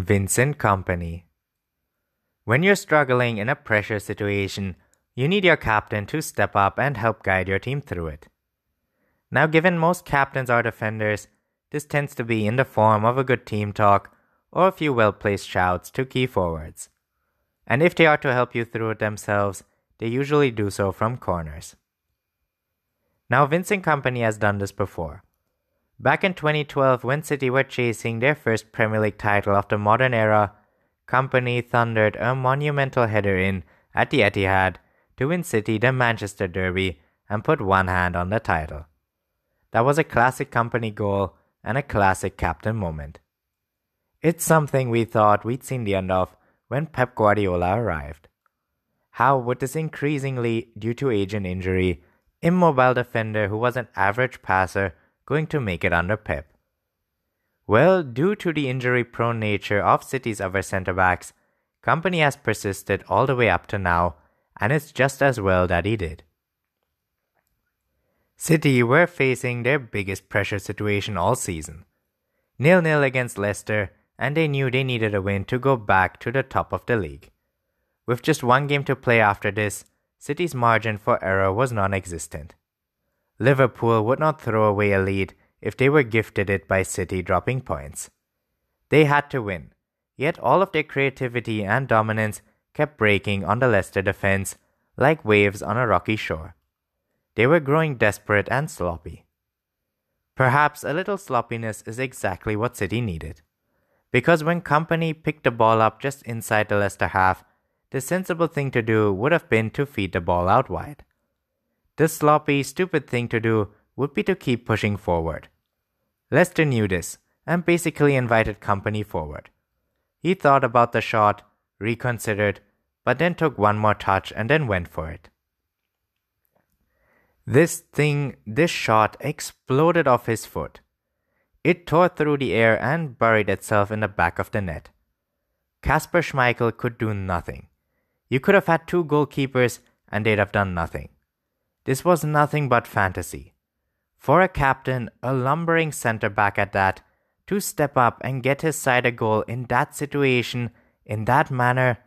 Vincent Kompany. When you're struggling in a pressure situation, you need your captain to step up and help guide your team through it. Now, given most captains are defenders, this tends to be in the form of a good team talk or a few well placed shouts to key forwards. And if they are to help you through it themselves, they usually do so from corners. Now, Vincent Kompany has done this before. Back in 2012, when City were chasing their first Premier League title of the modern era, Kompany thundered a monumental header in at the Etihad to win City the Manchester Derby and put one hand on the title. That was a classic Kompany goal and a classic captain moment. It's something we thought we'd seen the end of when Pep Guardiola arrived. How would this increasingly, due to age and injury, immobile defender who was an average passer going to make it under Pep? Well, due to the injury prone nature of City's other centre backs, Kompany has persisted all the way up to now, and it's just as well that he did. City were facing their biggest pressure situation all season. Nil nil against Leicester, and they knew they needed a win to go back to the top of the league. With just one game to play after this, City's margin for error was non existent. Liverpool would not throw away a lead if they were gifted it by City dropping points. They had to win, yet all of their creativity and dominance kept breaking on the Leicester defense like waves on a rocky shore. They were growing desperate and sloppy. Perhaps a little sloppiness is exactly what City needed. Because when Kompany picked the ball up just inside the Leicester half, the sensible thing to do would have been to feed the ball out wide. The sloppy, stupid thing to do would be to keep pushing forward. Leicester knew this and basically invited Kompany forward. He thought about the shot, reconsidered, but then took one more touch and then went for it. This thing, this shot exploded off his foot. It tore through the air and buried itself in the back of the net. Kasper Schmeichel could do nothing. You could have had two goalkeepers and they'd have done nothing. This was nothing but fantasy. For a captain, a lumbering centre back at that, to step up and get his side a goal in that situation, in that manner,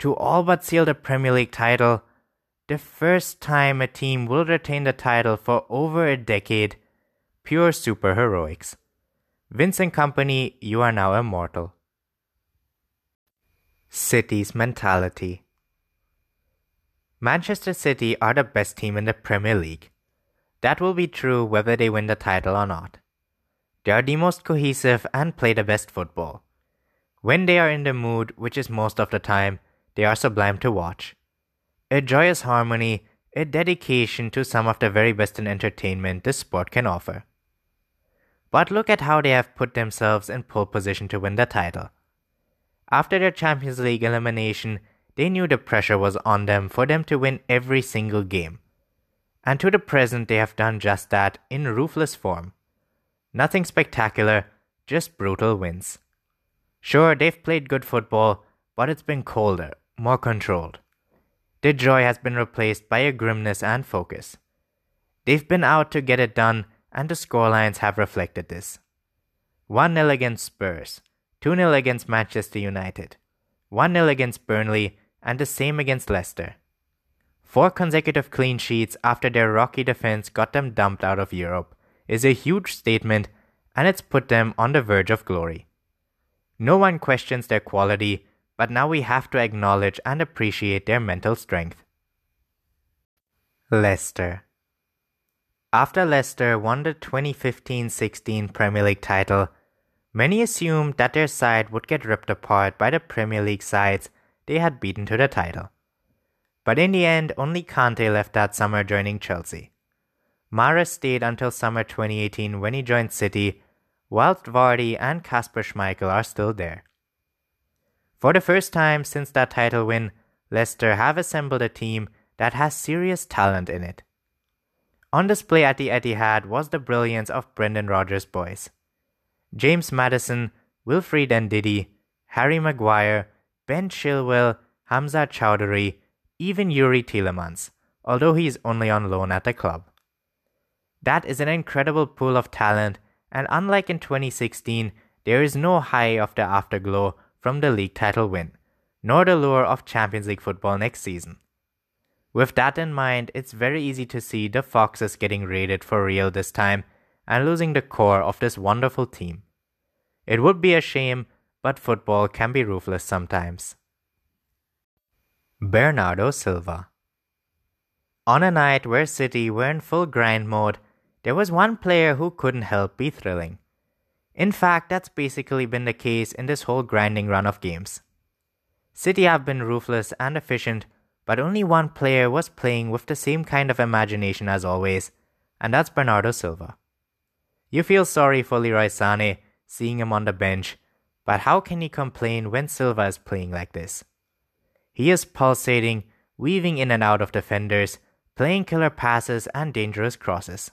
to all but seal the Premier League title, the first time a team will retain the title for over a decade, pure superheroics. Vincent Kompany, you are now immortal. City's mentality. Manchester City are the best team in the Premier League. That will be true whether they win the title or not. They are the most cohesive and play the best football. When they are in the mood, which is most of the time, they are sublime to watch. A joyous harmony, a dedication to some of the very best in entertainment this sport can offer. But look at how they have put themselves in pole position to win the title. After their Champions League elimination, they knew the pressure was on them for them to win every single game. And to the present, they have done just that in ruthless form. Nothing spectacular, just brutal wins. Sure, they've played good football, but it's been colder, more controlled. Their joy has been replaced by a grimness and focus. They've been out to get it done, and the scorelines have reflected this 1 0 against Spurs, 2 0 against Manchester United, 1 0 against Burnley, and the same against Leicester. Four consecutive clean sheets after their rocky defense got them dumped out of Europe is a huge statement, and it's put them on the verge of glory. No one questions their quality, but now we have to acknowledge and appreciate their mental strength. Leicester After Leicester won the 2015 16 Premier League title, many assumed that their side would get ripped apart by the Premier League sides they had beaten to the title. But in the end, only Kante left that summer joining Chelsea. Mahrez stayed until summer 2018 when he joined City, whilst Vardy and Kasper Schmeichel are still there. For the first time since that title win, Leicester have assembled a team that has serious talent in it. On display at the Etihad was the brilliance of Brendan Rodgers' boys. James Maddison, Wilfried Ndidi, Harry Maguire, Ben Chilwell, Hamza Choudhury, even Youri Tielemans, although he is only on loan at the club. That is an incredible pool of talent, and unlike in 2016, there is no high of the afterglow from the league title win, nor the lure of Champions League football next season. With that in mind, it's very easy to see the Foxes getting raided for real this time and losing the core of this wonderful team. It would be a shame, but football can be ruthless sometimes. Bernardo Silva On a night where City were in full grind mode, there was one player who couldn't help be thrilling. In fact, that's basically been the case in this whole grinding run of games. City have been ruthless and efficient but only one player was playing with the same kind of imagination as always, and that's Bernardo Silva. You feel sorry for Leroy Sane seeing him on the bench, but how can he complain when Silva is playing like this? He is pulsating, weaving in and out of defenders, playing killer passes and dangerous crosses.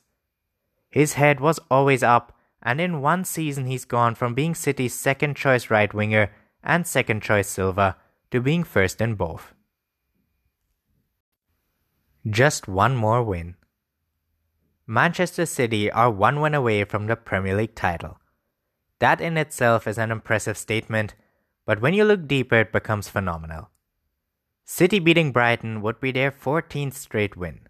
His head was always up, and in one season he's gone from being City's second choice right winger and second choice Silva to being first in both. Just one more win. Manchester City are one win away from the Premier League title. That in itself is an impressive statement, but when you look deeper, it becomes phenomenal. City beating Brighton would be their 14th straight win.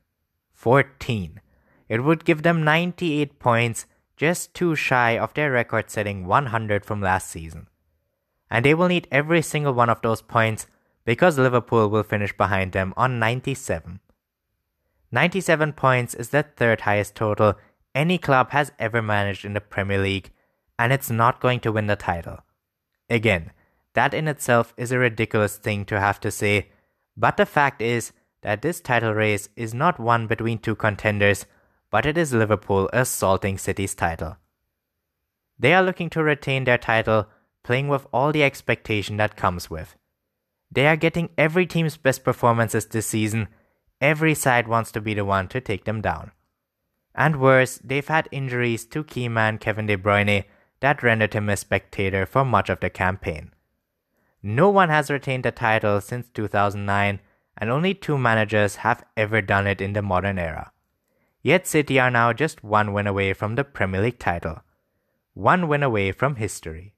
14. It would give them 98 points, just too shy of their record setting 100 from last season. And they will need every single one of those points because Liverpool will finish behind them on 97. 97 points is the third highest total any club has ever managed in the Premier League, and it's not going to win the title. Again, that in itself is a ridiculous thing to have to say, but the fact is that this title race is not one between two contenders, but it is Liverpool assaulting City's title. They are looking to retain their title, playing with all the expectation that comes with. They are getting every team's best performances this season Every side wants to be the one to take them down. And worse, they've had injuries to key man Kevin De Bruyne that rendered him a spectator for much of the campaign. No one has retained the title since 2009, and only two managers have ever done it in the modern era. Yet City are now just one win away from the Premier League title. One win away from history.